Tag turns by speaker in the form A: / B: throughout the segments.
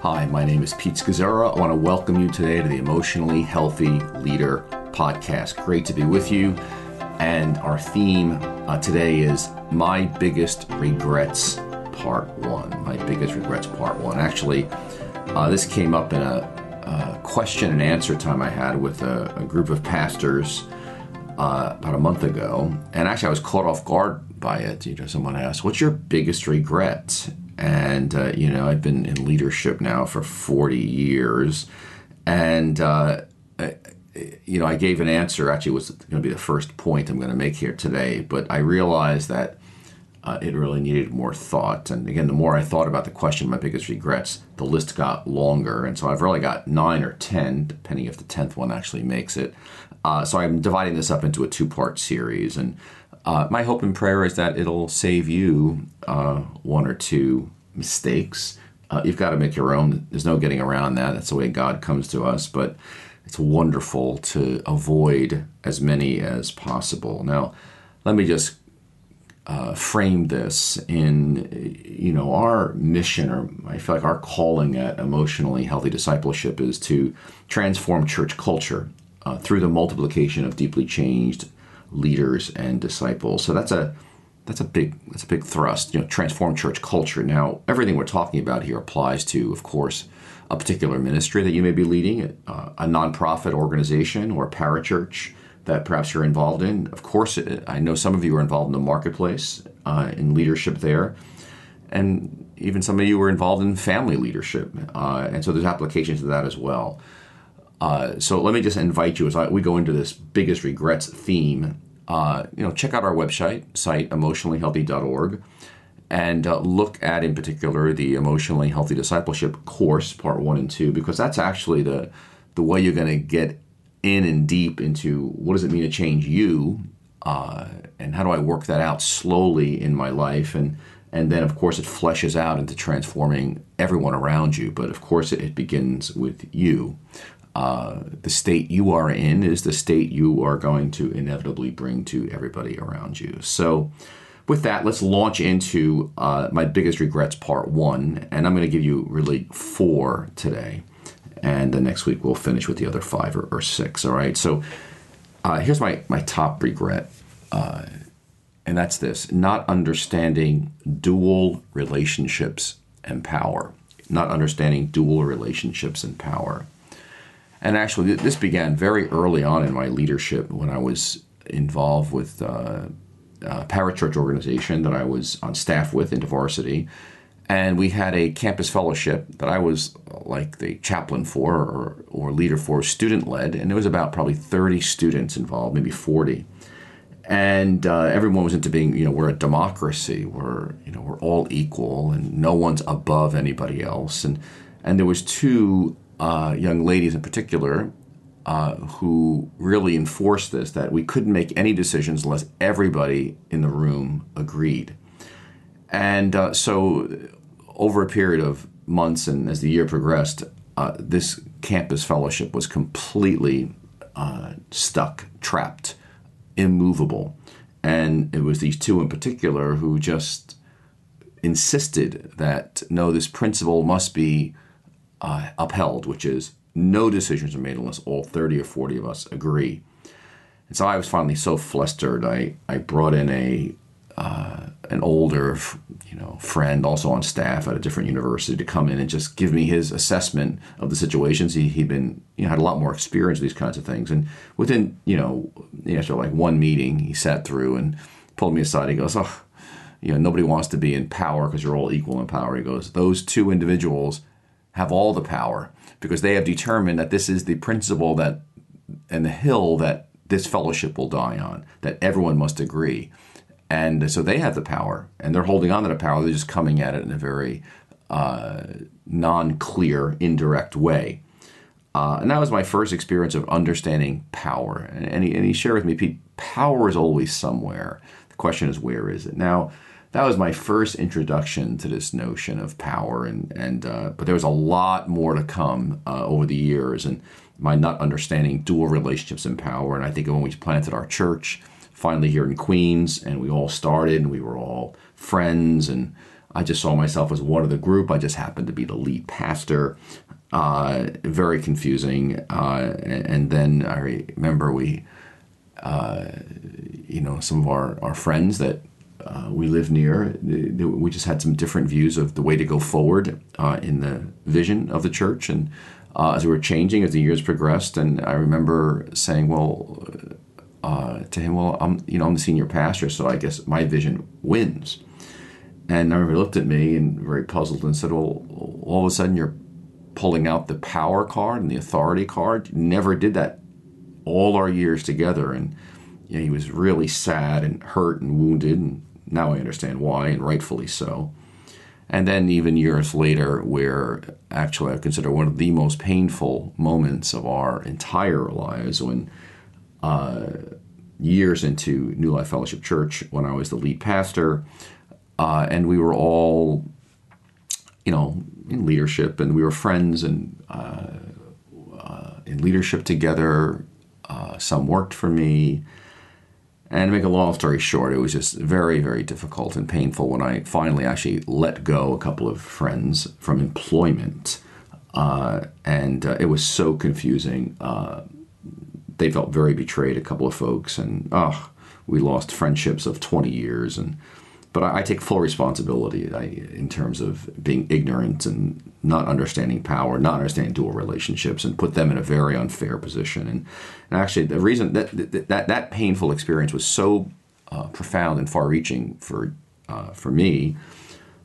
A: Hi, my name is Pete Scazzero. I want to welcome you today to the Emotionally Healthy Leader podcast. Great to be with you. And our theme uh, today is My Biggest Regrets, Part 1. My Biggest Regrets, Part 1. Actually, uh, this came up in a, a, question and answer time I had with a, a group of pastors uh, about a month ago. And actually, I was caught off guard by it. You know, someone asked, What's your biggest regret? And, uh, you know, I've been in leadership now for 40 years. And, uh, you know, I gave an answer. Actually, was going to be the first point I'm going to make here today. But I realized that uh, it really needed more thought. And again, the more I thought about the question, my biggest regrets, the list got longer. And so I've really got nine or 10, depending if the 10th one actually makes it. Uh, so I'm dividing this up into a two part series. And uh, my hope and prayer is that it'll save you uh, one or two mistakes. Uh, you've got to make your own. There's no getting around that. That's the way God comes to us. But it's wonderful to avoid as many as possible. Now, let me just uh, frame this in, you know, our mission, or I feel like our calling at emotionally healthy discipleship is to transform church culture uh, through the multiplication of deeply changed leaders and disciples. So that's a that's a big that's a big thrust. You know, transform church culture. Now, everything we're talking about here applies to, of course, a particular ministry that you may be leading, uh, a nonprofit organization or a parachurch that perhaps you're involved in. Of course, I know some of you are involved in the marketplace uh, in leadership there, and even some of you are involved in family leadership, uh, and so there's applications to that as well. Uh, so let me just invite you as I, we go into this biggest regrets theme. Uh, you know, check out our website site emotionallyhealthy.org and uh, look at in particular the emotionally healthy discipleship course part one and two because that's actually the the way you're going to get in and deep into what does it mean to change you uh, and how do i work that out slowly in my life and and then of course it fleshes out into transforming everyone around you but of course it, it begins with you uh, the state you are in is the state you are going to inevitably bring to everybody around you so with that, let's launch into uh, my biggest regrets part one. And I'm going to give you really four today. And the next week we'll finish with the other five or, or six. All right. So uh, here's my, my top regret. Uh, and that's this not understanding dual relationships and power. Not understanding dual relationships and power. And actually, this began very early on in my leadership when I was involved with uh, uh, parachurch organization that I was on staff with InterVarsity, and we had a campus fellowship that I was uh, like the chaplain for or, or leader for, student led, and there was about probably 30 students involved, maybe 40. And uh, everyone was into being, you know, we're a democracy, we're, you know, we're all equal, and no one's above anybody else. And and there was two uh, young ladies in particular uh, who really enforced this that we couldn't make any decisions unless everybody in the room agreed. And uh, so, over a period of months and as the year progressed, uh, this campus fellowship was completely uh, stuck, trapped, immovable. And it was these two in particular who just insisted that no, this principle must be uh, upheld, which is no decisions are made unless all 30 or 40 of us agree. And so I was finally so flustered. I, I brought in a uh, an older, you know, friend also on staff at a different university to come in and just give me his assessment of the situations. He he'd been you know had a lot more experience with these kinds of things, and within you know know, like one meeting, he sat through and pulled me aside. He goes, "Oh, you know, nobody wants to be in power because you're all equal in power." He goes, "Those two individuals have all the power." because they have determined that this is the principle that and the hill that this fellowship will die on, that everyone must agree. And so they have the power, and they're holding on to the power. They're just coming at it in a very uh, non clear, indirect way. Uh, and that was my first experience of understanding power. And, and, he, and he shared with me, Pete, power is always somewhere. The question is, where is it? Now, that was my first introduction to this notion of power and and uh, but there was a lot more to come uh, over the years and my not understanding dual relationships and power and I think when we planted our church finally here in Queens and we all started and we were all friends and I just saw myself as one of the group. I just happened to be the lead pastor. Uh, very confusing. Uh, and then I remember we, uh, you know, some of our, our friends that uh, we live near, we just had some different views of the way to go forward uh, in the vision of the church. And uh, as we were changing as the years progressed, and I remember saying, well, to him, well, I'm, you know, I'm the senior pastor, so I guess my vision wins. And I remember he looked at me and very puzzled and said, well, all of a sudden you're pulling out the power card and the authority card. Never did that all our years together. And you know, he was really sad and hurt and wounded. And now I understand why, and rightfully so. And then even years later, where actually I consider one of the most painful moments of our entire lives, when uh, years into New Life Fellowship Church, when I was the lead pastor, uh, and we were all, you know, in leadership, and we were friends and uh, uh, in leadership together. Uh, some worked for me. And to make a long story short, it was just very, very difficult and painful when I finally actually let go a couple of friends from employment. Uh, and uh, it was so confusing. Uh, they felt very betrayed, a couple of folks, and oh, we lost friendships of 20 years. And but I, I take full responsibility I, in terms of being ignorant and not understanding power, not understanding dual relationships, and put them in a very unfair position. And, and actually, the reason that that that painful experience was so uh, profound and far-reaching for uh, for me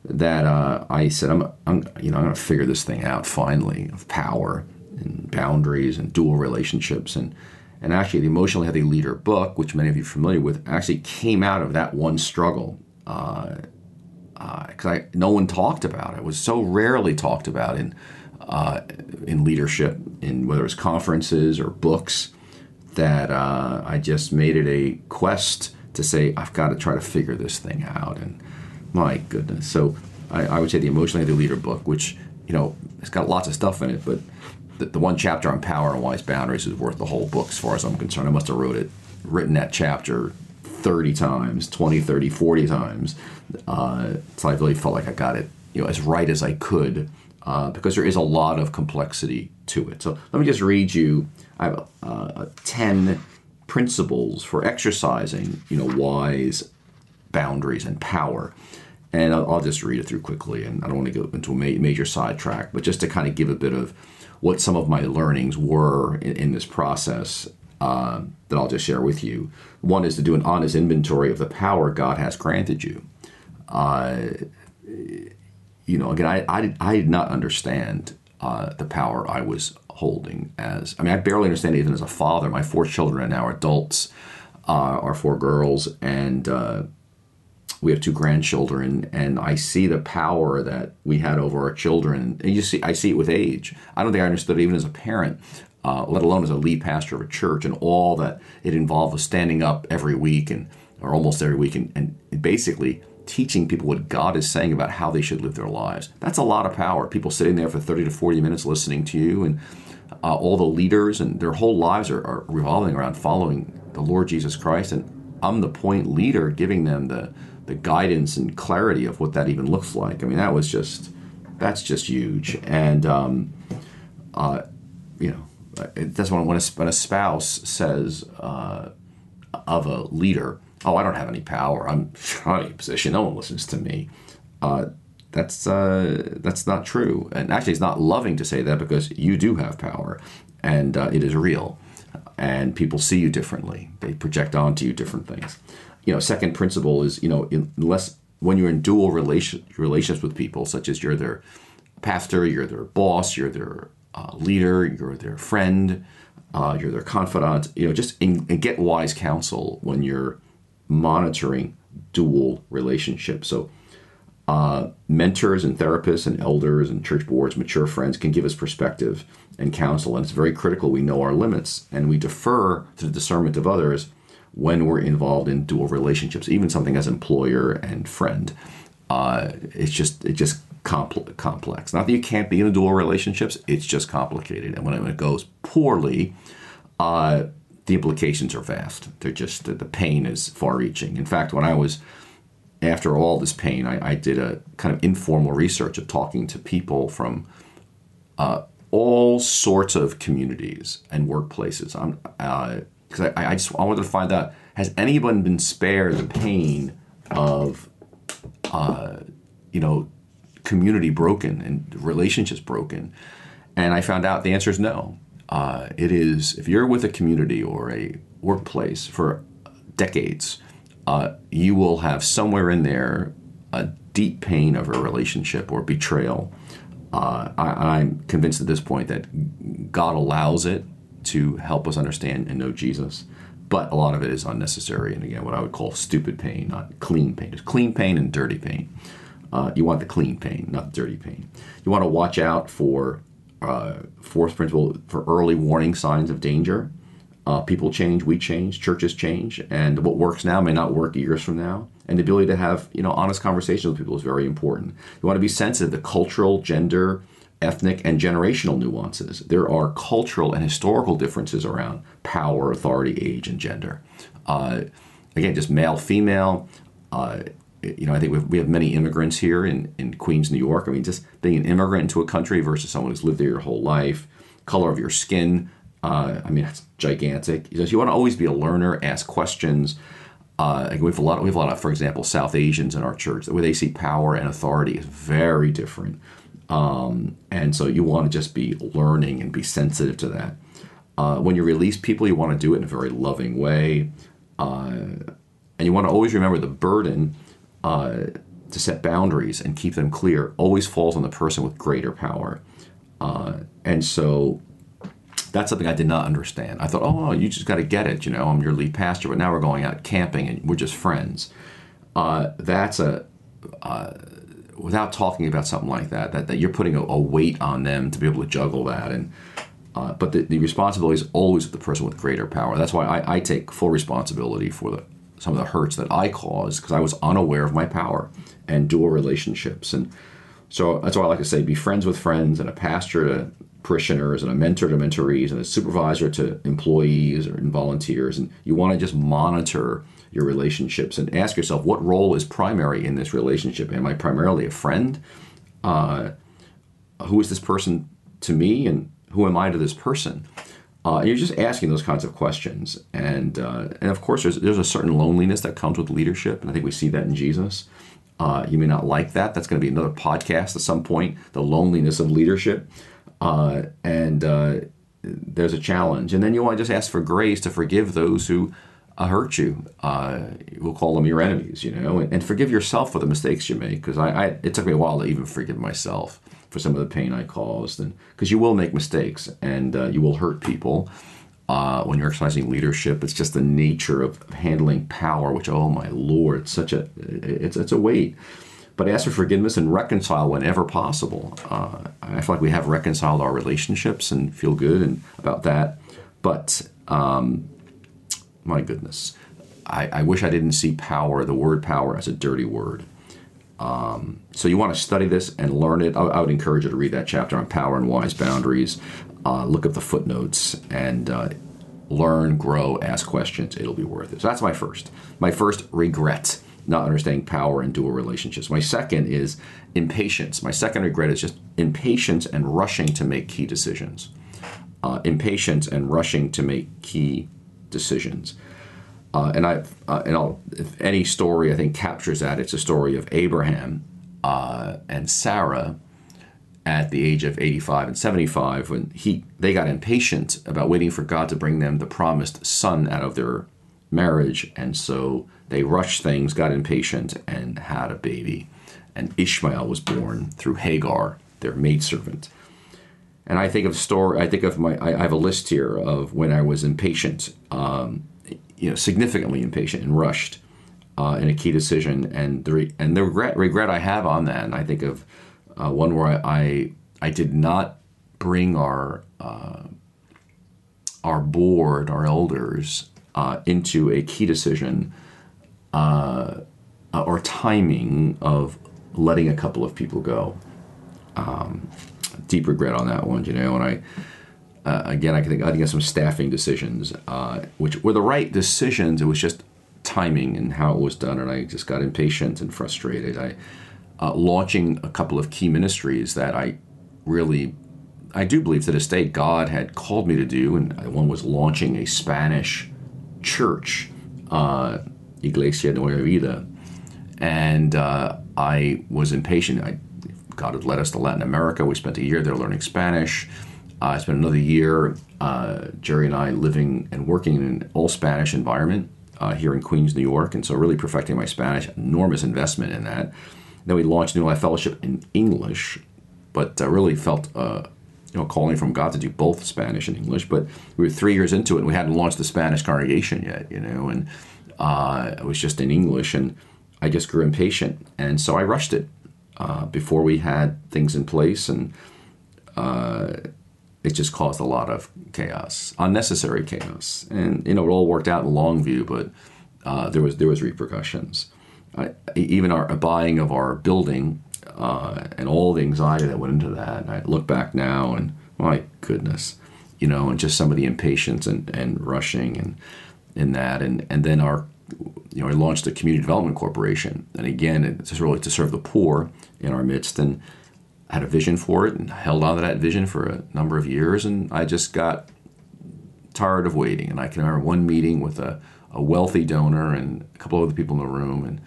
A: that uh, I said, I'm, I'm you know I'm going to figure this thing out finally of power and boundaries and dual relationships and and actually the emotionally healthy leader book which many of you are familiar with actually came out of that one struggle because uh, uh, no one talked about it. It was so rarely talked about in uh, in leadership, in whether it's conferences or books, that uh, I just made it a quest to say I've got to try to figure this thing out. And my goodness, so I, I would say the emotionally healthy leader book, which you know it's got lots of stuff in it, but the, the one chapter on power and wise boundaries is worth the whole book as far as I'm concerned. I must have wrote it, written that chapter 30 times, 20, 30, 40 times. Uh, so I really felt like I got it, you know, as right as I could, uh, because there is a lot of complexity to it. So let me just read you. I have uh, 10 principles for exercising, you know, wise boundaries and power. And I'll, I'll, just read it through quickly, and I don't want to go into a ma- major sidetrack, but just to kind of give a bit of what some of my learnings were in, in this process uh, that I'll just share with you. One is to do an honest inventory of the power God has granted you. Uh, you know, again, I, I, I did not understand uh, the power I was holding as, I mean, I barely understand even as a father. My four children are now adults, uh, our four girls, and uh, we have two grandchildren, and I see the power that we had over our children. And you see, I see it with age. I don't think I understood it even as a parent uh, let alone as a lead pastor of a church, and all that it involved was standing up every week and or almost every week and, and basically teaching people what God is saying about how they should live their lives. That's a lot of power. People sitting there for 30 to 40 minutes listening to you, and uh, all the leaders and their whole lives are, are, revolving around following the Lord Jesus Christ. And I'm the point leader giving them the, the guidance and clarity of what that even looks like. I mean, that was just, that's just huge. And, um, uh, you know, that's when, when, a, when a spouse says uh, of a leader, "Oh, I don't have any power. I'm not in any position. No one listens to me." Uh, that's uh, that's not true, and actually, it's not loving to say that because you do have power, and uh, it is real, and people see you differently. They project onto you different things. You know, second principle is you know unless when you're in dual relation relations with people, such as you're their pastor, you're their boss, you're their uh, leader, you're their friend, uh, you're their confidant. You know, just in, get wise counsel when you're monitoring dual relationships. So, uh, mentors and therapists and elders and church boards, mature friends can give us perspective and counsel, and it's very critical we know our limits and we defer to the discernment of others when we're involved in dual relationships, even something as employer and friend. Uh, it's just it just compl- complex. Not that you can't be in a dual relationships, it's just complicated. And when it goes poorly, uh, the implications are vast. They're just, the pain is far reaching. In fact, when I was after all this pain, I, I, did a kind of informal research of talking to people from uh, all sorts of communities and workplaces. Because uh, I, I just I wanted to find out has anyone been spared the pain of, uh, you know, community broken and relationships broken? And I found out the answer is no. Uh, it is if you're with a community or a workplace for decades, uh, you will have somewhere in there a deep pain of a relationship or betrayal. Uh, I, am convinced at this point that God allows it to help us understand and know Jesus, but a lot of it is unnecessary. And again, what I would call stupid pain, not clean pain. There's clean pain and dirty pain. Uh, you want the clean pain, not the dirty pain. You want to watch out for uh, fourth principle for early warning signs of danger. Uh, people change, we change, churches change, and what works now may not work years from now. And the ability to have you know honest conversations with people is very important. You want to be sensitive to cultural, gender, ethnic, and generational nuances. There are cultural and historical differences around power, authority, age, and gender. Uh, again, just male, female. Uh, you know, I think we have many immigrants here in, in Queens, New York. I mean, just being an immigrant into a country versus someone who's lived there your whole life, color of your skin, uh, I mean, it's gigantic. He says you want to always be a learner, ask questions. Uh, we have a lot. We have a lot of, for example, South Asians in our church. The way they see power and authority is very different, um, and so you want to just be learning and be sensitive to that. Uh, when you release people, you want to do it in a very loving way, uh, and you want to always remember the burden uh, to set boundaries and keep them clear. Always falls on the person with greater power, uh, and so that's something I did not understand. I thought, oh, you just got to get it. You know, I'm your lead pastor, but now we're going out camping and we're just friends. Uh, that's a uh, without talking about something like that, that, that you're putting a, a, weight on them to be able to juggle that. And uh, but the, the, responsibility is always with the person with greater power. That's why I, I take full responsibility for the some of the hurts that I caused because I was unaware of my power and dual relationships. And so that's why I like to say, be friends with friends and a pastor to parishioners and a mentor to mentorees and a supervisor to employees or volunteers. And you want to just monitor your relationships and ask yourself what role is primary in this relationship? Am i primarily a friend? Uh, who is this person to me? And who am i to this person uh, you're just asking those kinds of questions and uh, and of course there's, there's a certain loneliness that comes with leadership and i think we see that in jesus uh, you may not like that that's going to be another podcast at some point the loneliness of leadership uh, and uh, there's a challenge. And then you want to just ask for grace to forgive those who uh, hurt you. We'll call them your enemies, you know, and, and forgive yourself for the mistakes you make. Because I, I, it took me a while to even forgive myself for some of the pain I caused, and because you will make mistakes and uh, you will hurt people. Uh, when you're exercising leadership, it's just the nature of handling power, which oh my lord, it's such a it's it's a weight but ask for forgiveness and reconcile whenever possible. Uh, I feel like we have reconciled our relationships and feel good and about that. But um, my goodness, I, I, wish I didn't see power, the word power, as a dirty word. Um, so you want to study this and learn it. I, I, would encourage you to read that chapter on power and wise boundaries. Uh, look up the footnotes and uh, learn, grow, ask questions. It'll be worth it. So that's my first. My first regret not understanding power and dual relationships. My second is impatience. My second regret is just impatience and rushing to make key decisions. Uh, impatience and rushing to make key decisions. Uh, and I, uh, and I'll, if any story I think captures that, it's a story of Abraham uh, and Sarah at the age of 85 and 75 when he they got impatient about waiting for God to bring them the promised son out of their marriage, and so they rushed things, got impatient, and had a baby. And Ishmael was born through Hagar, their maidservant. And I think of story. I think of my. I have a list here of when I was impatient, um, you know, significantly impatient and rushed uh, in a key decision, and the and the regret regret I have on that. And I think of uh, one where I, I, I did not bring our uh, our board, our elders, uh, into a key decision uh, or timing of letting a couple of people go. Um, deep regret on that one, you know. And I, uh, again, I think I think some staffing decisions, uh, which were the right decisions. It was just timing and how it was done, and I just got impatient and frustrated. I uh, launching a couple of key ministries that I really, I do believe to this day God had called me to do, and one was launching a Spanish church, uh, Iglesia Nueva Vida, and uh, I was impatient. I, God had led us to Latin America. We spent a year there learning Spanish. Uh, I spent another year, uh, Geri and I, living and working in an all Spanish environment uh, here in Queens, New York, and so really perfecting my Spanish. Enormous investment in that. Then we launched New Life Fellowship in English, but uh, really felt you know calling from God to do both Spanish and English. But we were three years into it, and we hadn't launched the Spanish congregation yet, you know, and uh, it was just in English, and I just grew impatient, and so I rushed it uh, before we had things in place, and uh, it just caused a lot of chaos, unnecessary chaos, and you know it all worked out in long view, but uh, there was there was repercussions. Even our buying of our building uh, and all the anxiety that went into that. I look back now and my goodness, you know, and just some of the impatience and, and rushing and in that, and and then our, you know, I launched a community development corporation, and again, it's really to serve the poor in our midst, and had a vision for it and held on to that vision for a number of years, and I just got tired of waiting, and I can remember one meeting with a, a wealthy donor and a couple of other people in the room, and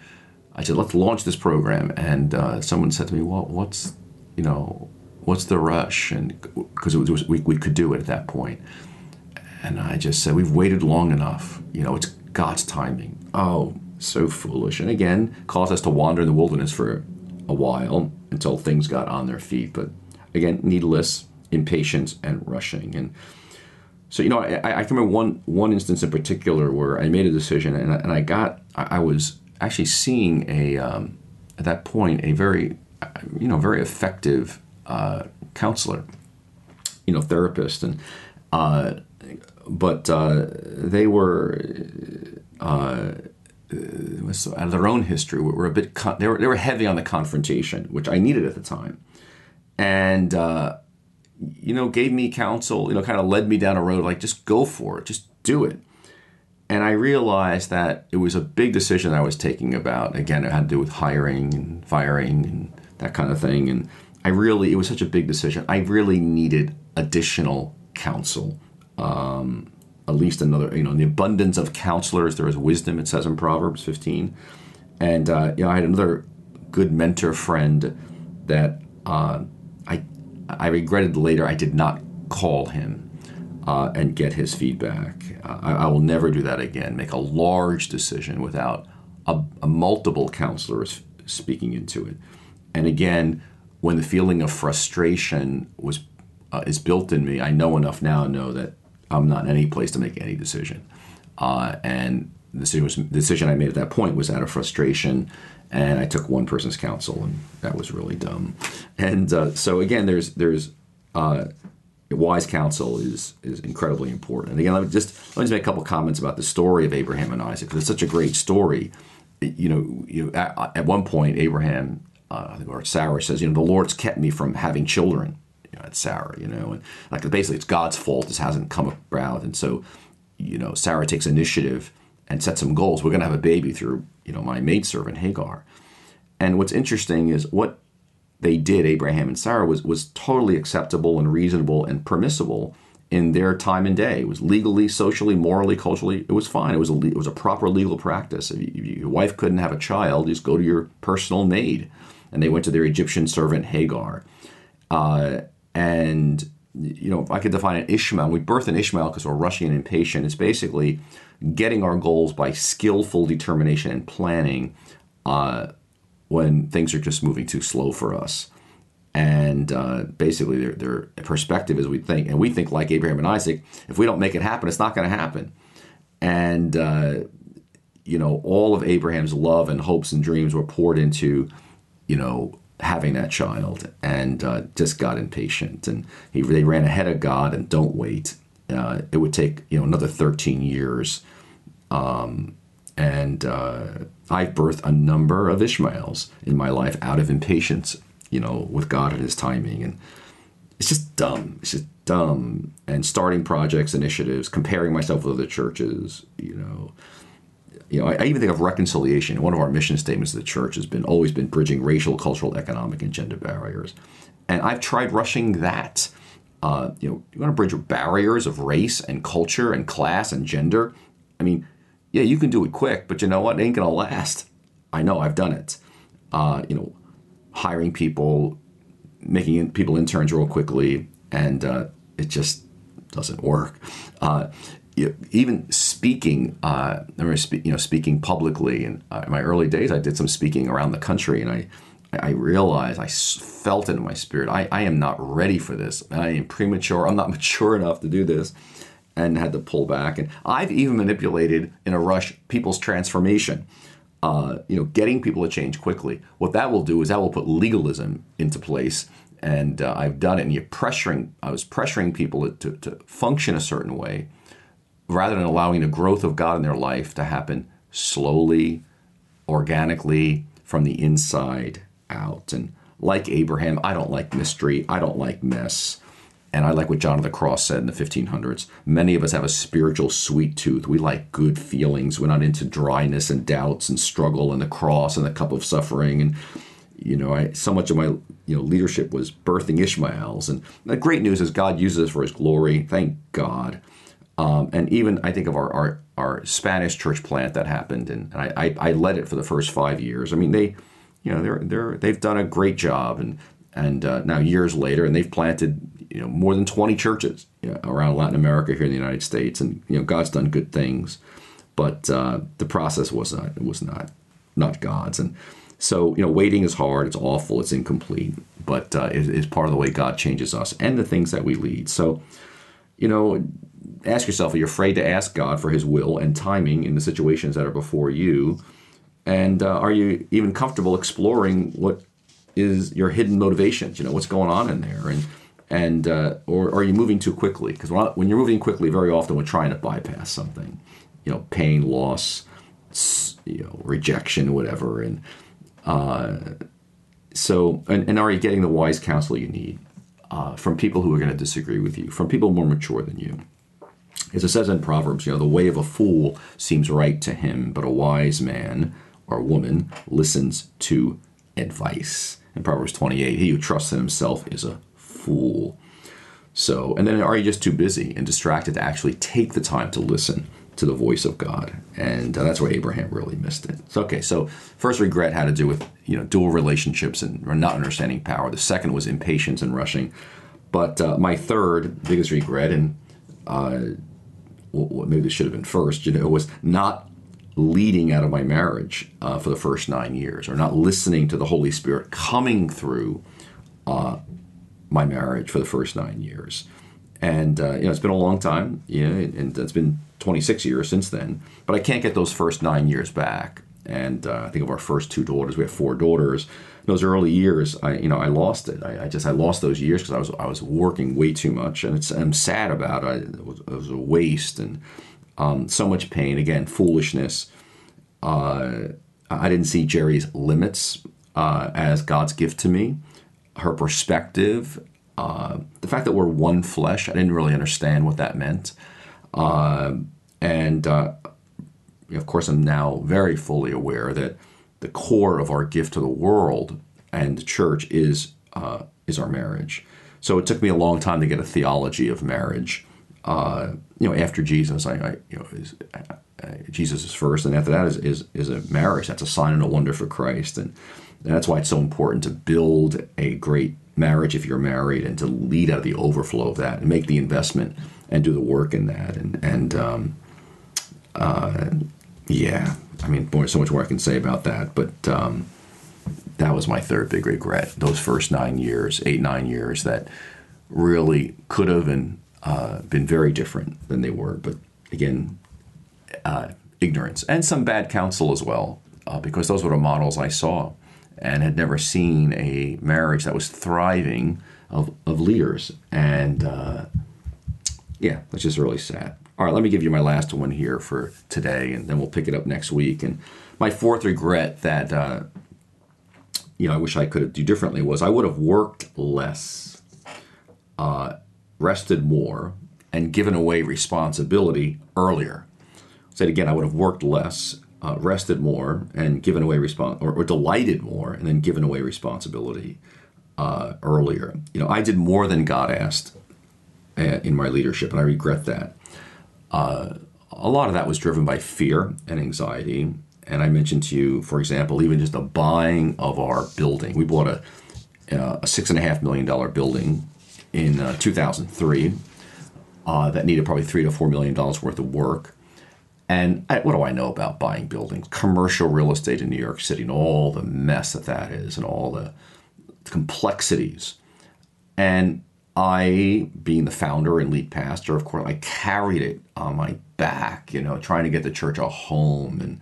A: I said, let's launch this program. And uh, someone said to me, well, what's, you know, what's the rush? And because it was, we, we could do it at that point. And I just said, we've waited long enough. You know, it's God's timing. Oh, so foolish. And again, caused us to wander in the wilderness for a while until things got on their feet. But again, needless, impatience, and rushing. And so, you know, I, I can remember one, one instance in particular where I made a decision and I, and I got, I, was actually seeing a um, at that point a very you know very effective uh, counselor, you know therapist, and uh, but uh, they were. Uh, out of their own history, were a bit. Con- they were they were heavy on the confrontation, which I needed at the time, and uh, you know gave me counsel. You know, kind of led me down a road like just go for it, just do it. And I realized that it was a big decision I was taking about. Again, it had to do with hiring and firing and that kind of thing. And I really, it was such a big decision. I really needed additional counsel. Um, at least another, you know, in the abundance of counselors, there is wisdom, it says in Proverbs 15. And, uh, you know, I had another good mentor friend that uh, I, I regretted later I did not call him uh, and get his feedback. I, I, will never do that again. Make a large decision without a, a multiple counselors speaking into it. And again, when the feeling of frustration was uh, is built in me, I know enough now to know that I'm not in any place to make any decision. Uh, and the decision, was, the decision I made at that point was out of frustration, and I took one person's counsel, and that was really dumb. And uh, so again, there's there's uh, wise counsel is is incredibly important. And again, let me just let me just make a couple comments about the story of Abraham and Isaac because it's such a great story. You know, you at, at one point Abraham uh, or Sarah says, you know, the Lord's kept me from having children. You know, at Sarah, you know, and like basically it's God's fault. This hasn't come about, and so you know, Sarah takes initiative and sets some goals. We're going to have a baby through you know my maidservant Hagar. And what's interesting is what they did, Abraham and Sarah, was, was totally acceptable and reasonable and permissible in their time and day. It was legally, socially, morally, culturally, it was fine. It was a, it was a proper legal practice. If, you, if your wife couldn't have a child, just go to your personal maid. And they went to their Egyptian servant Hagar. Uh, and, you know, if I could define an Ishmael, we birth an Ishmael because we're rushing and impatient. It's basically getting our goals by skillful determination and planning. Uh, when things are just moving too slow for us. And uh, basically, their, their perspective is we think, and we think like Abraham and Isaac, if we don't make it happen, it's not going to happen. And, uh, you know, all of Abraham's love and hopes and dreams were poured into, you know, having that child and uh, just got impatient. And he, they ran ahead of God and don't wait. Uh, it would take, you know, another 13 years. Um, and uh, I've birthed a number of Ishmaels in my life out of impatience, you know, with God and His timing. And it's just dumb. It's just dumb. And starting projects, initiatives, comparing myself with other churches, you know, you know, I, I, even think of reconciliation. One of our mission statements of the church has been always been bridging racial, cultural, economic, and gender barriers. And I've tried rushing that. Uh, you know, you want to bridge barriers of race and culture and class and gender. I mean, yeah, you can do it quick, but you know what? It ain't gonna last. I know. I've done it. Uh, you know, hiring people, making people interns real quickly, and uh, it just doesn't work. Uh, even speaking, uh, I remember spe- you know speaking publicly. And uh, in my early days, I did some speaking around the country, and I I realized I felt it in my spirit. I, I am not ready for this. I am premature. I'm not mature enough to do this, and had to pull back. And I've even manipulated in a rush people's transformation. Uh, you know, getting people to change quickly. What that will do is that will put legalism into place and uh, I've done it. And you're pressuring. I was pressuring people to, to function a certain way, rather than allowing the growth of God in their life to happen slowly, organically, from the inside out. And like Abraham, I don't like mystery. I don't like mess. And I like what John of the Cross said in the 1500s. Many of us have a spiritual sweet tooth. We like good feelings. We're not into dryness and doubts and struggle and the cross and the cup of suffering. And you know, I, so much of my you know leadership was birthing Ishmaels, and the great news is God uses us for His glory. Thank God. Um, and even I think of our, our, our Spanish church plant that happened, and, and I, I, I, led it for the first five years. I mean, they, you know, they're they're they've done a great job, and and uh, now years later, and they've planted you know more than twenty churches you know, around Latin America here in the United States, and you know God's done good things, but uh, the process was not was not not God's, and so, you know, waiting is hard, it's awful, it's incomplete, but uh, it is part of the way God changes us and the things that we lead. So, you know, ask yourself are you afraid to ask God for his will and timing in the situations that are before you? And uh, are you even comfortable exploring what is your hidden motivations? You know, what's going on in there? And, and uh, or are you moving too quickly? Because when you're moving quickly, very often we're trying to bypass something, you know, pain, loss, you know, rejection, whatever. And uh, so, and, and, are you getting the wise counsel you need uh, from people who are going to disagree with you, from people more mature than you? As it says in Proverbs, you know, the way of a fool seems right to him, but a wise man or woman listens to advice. In Proverbs 28, he who trusts in himself is a fool. So, and then are you just too busy and distracted to actually take the time to listen to the voice of God, and uh, that's where Abraham really missed it. So, okay, so first regret had to do with you know dual relationships and not understanding power. The second was impatience and rushing. But uh, my third biggest regret, and uh, well, maybe this should have been first, you know, was not leading out of my marriage uh, for the first nine years, or not listening to the Holy Spirit coming through uh, my marriage for the first nine years. And uh, you know, it's been a long time, you know, and it's been 26 years since then. But I can't get those first nine years back. And uh, I think of our first two daughters. We have four daughters. Those early years, I you know I lost it. I, I just I lost those years because I was I was working way too much, and it's I'm sad about it. It was, it was a waste and um, so much pain. Again, foolishness. Uh, I didn't see Geri's limits uh, as God's gift to me. Her perspective, uh, the fact that we're one flesh, I didn't really understand what that meant. Uh, and uh, of course, I'm now very fully aware that the core of our gift to the world and the church is uh, is our marriage. So it took me a long time to get a theology of marriage. Uh, you know, after Jesus, I, I you know, is, uh, Jesus is first, and after that is, is is a marriage. That's a sign and a wonder for Christ, and that's why it's so important to build a great marriage if you're married, and to lead out of the overflow of that, and make the investment and do the work in that. And and um, uh, yeah, I mean, boy, so much more I can say about that. But um, that was my third big regret. Those first nine years, eight nine years, that really could have and uh, been very different than they were. But again, uh, ignorance and some bad counsel as well, uh, because those were the models I saw and had never seen a marriage that was thriving of, of leaders. And uh, yeah, which is really sad. All right, let me give you my last one here for today, and then we'll pick it up next week. And my fourth regret that uh, you know I wish I could do differently was I would have worked less, uh, rested more, and given away responsibility earlier. Said again, I would have worked less, uh, rested more and given away respons- or, or, delighted more and then given away responsibility uh, earlier. You know, I did more than God asked uh, in my leadership, and I regret that. Uh, a lot of that was driven by fear and anxiety. And I mentioned to you, for example, even just the buying of our building. We bought a, uh, a six and a half million dollar building in uh, 2003 uh, that needed probably three to four million dollars worth of work. And I, what do I know about buying buildings? Commercial real estate in New York City and all the mess that that is and all the complexities. And I, being the founder and lead pastor, of course, I carried it on my back, you know, trying to get the church a home and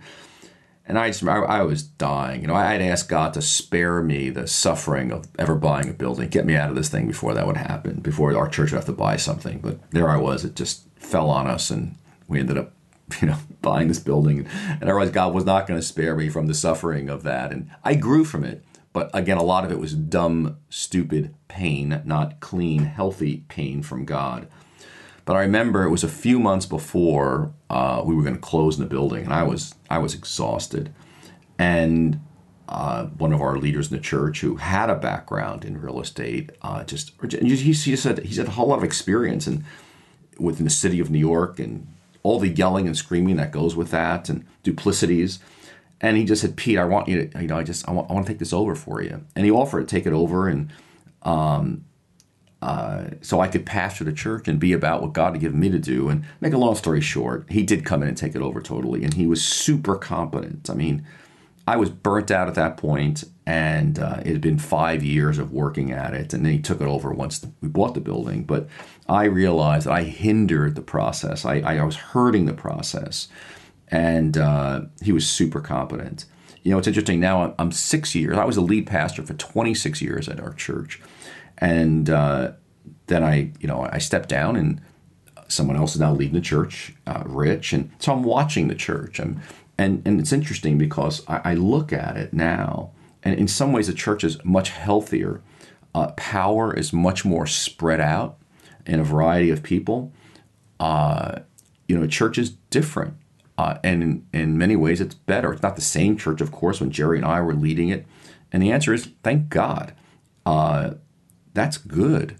A: and I just I, I was dying. You know, I had asked God to spare me the suffering of ever buying a building, get me out of this thing before that would happen, before our church would have to buy something. But there I was; it just fell on us, and we ended up, you know, buying this building. And I realized God was not going to spare me from the suffering of that, and I grew from it. But again, a lot of it was dumb, stupid pain, not clean, healthy pain from God. But I remember it was a few months before uh, we were going to close in the building, and I was I was exhausted. And uh, one of our leaders in the church who had a background in real estate, uh, just he, said he's had a whole lot of experience and within the city of New York and all the yelling and screaming that goes with that and duplicities. And he just said, Pete, I want you to, you know, I just, I want, I want to take this over for you. And he offered to take it over. And um, uh, so I could pastor the church and be about what God had given me to do. And make a long story short, he did come in and take it over totally, and he was super competent. I mean, I was burnt out at that point, and uh, it had been five years of working at it, and then he took it over once we bought the building. But I realized that I hindered the process. I, I was hurting the process, and uh, he was super competent. You know, it's interesting. Now I'm six years. I was a lead pastor for 26 years at our church and uh, then I, you know, I stepped down, and someone else is now leading the church, uh, Rich, and so I'm watching the church. and and and it's interesting because I, I, look at it now, and in some ways the church is much healthier. Uh, power is much more spread out in a variety of people. Uh, you know, church is different. Uh, and in, in, many ways, it's better. It's not the same church, of course, when Geri and I were leading it. And the answer is thank God. Uh, that's good.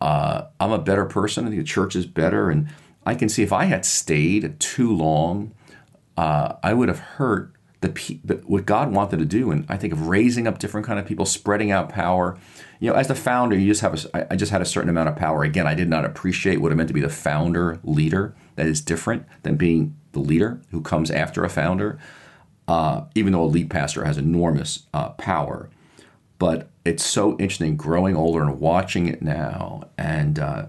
A: Uh, I'm a better person. Think the church is better. And I can see if I had stayed too long, uh, I would have hurt the, the, what God wanted to do. And I think of raising up different kind of people, spreading out power. You know, as the founder, you just have a, I just had a certain amount of power. Again, I did not appreciate what it meant to be the founder leader. That is different than being the leader who comes after a founder. Uh, even though a lead pastor has enormous uh, power, but it's so interesting growing older and watching it now. And uh,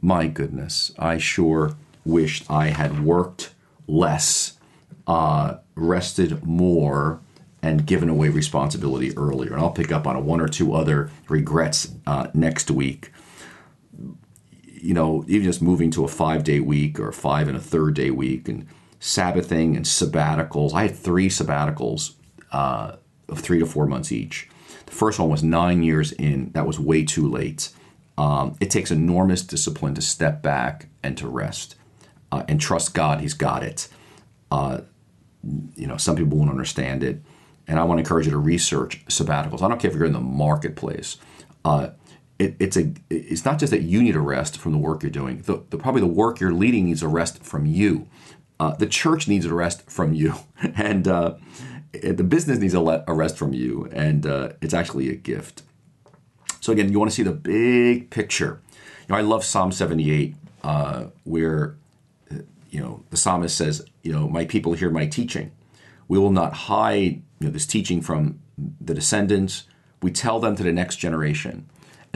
A: my goodness, I sure wished I had worked less, uh, rested more, and given away responsibility earlier. And I'll pick up on a one or two other regrets uh, next week. You know, even just moving to a five day week or five and a third day week and Sabbathing and sabbaticals. I had three sabbaticals uh, of three to four months each. The first one was nine years in. That was way too late. Um, it takes enormous discipline to step back and to rest uh, and trust God. He's got it. Uh, you know, some people won't understand it. And I want to encourage you to research sabbaticals. I don't care if you're in the marketplace. Uh, it, it's a. It's not just that you need a rest from the work you're doing. The, the probably the work you're leading needs a rest from you. Uh, the church needs a rest from you, and uh, the business needs a, a rest from you, and uh, it's actually a gift. So again, you want to see the big picture. You know, I love Psalm 78, uh, where you know the psalmist says, "You know, my people hear my teaching. We will not hide you know this teaching from the descendants. We tell them to the next generation,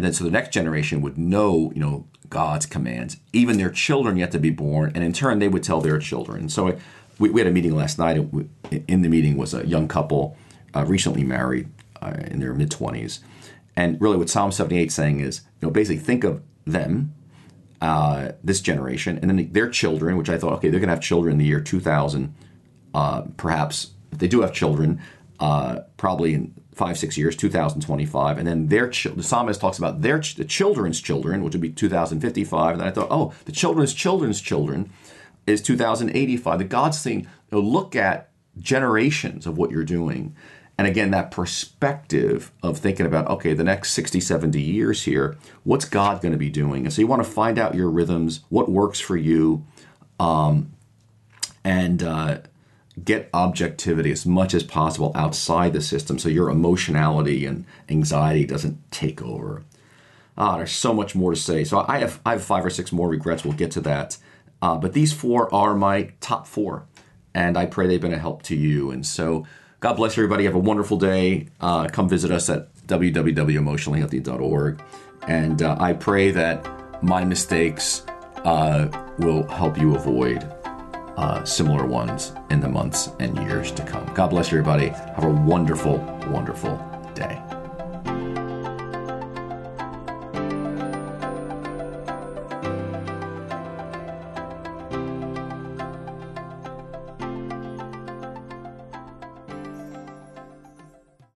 A: and then so the next generation would know, you know, God's commands. Even their children yet to be born, and in turn they would tell their children. So we, we had a meeting last night. And in the meeting was a young couple, uh, recently married, uh, in their mid twenties, and really what Psalm seventy eight saying is, you know, basically think of them, uh, this generation, and then their children. Which I thought, okay, they're going to have children in the year two thousand, uh, perhaps if they do have children, uh, probably in five six years, two thousand twenty five, and then their the psalmist talks about their ch- the children's children, which would be two thousand fifty five. And then I thought, oh, the children's children's children is 2085. The God's saying look at generations of what you're doing. And again, that perspective of thinking about, okay, the next 60, 70 years here, what's God going to be doing? And so you want to find out your rhythms, what works for you, um, and uh, get objectivity as much as possible outside the system so your emotionality and anxiety doesn't take over. Ah, there's so much more to say. So I have I have five or six more regrets. We'll get to that. Uh, but these four are my top four, and I pray they've been a help to you. And so God bless everybody. Have a wonderful day. Uh, come visit us at www.emotionallyhealthy.org, and uh, I pray that my mistakes uh, will help you avoid uh, similar ones in the months and years to come. God bless everybody. Have a wonderful, wonderful day.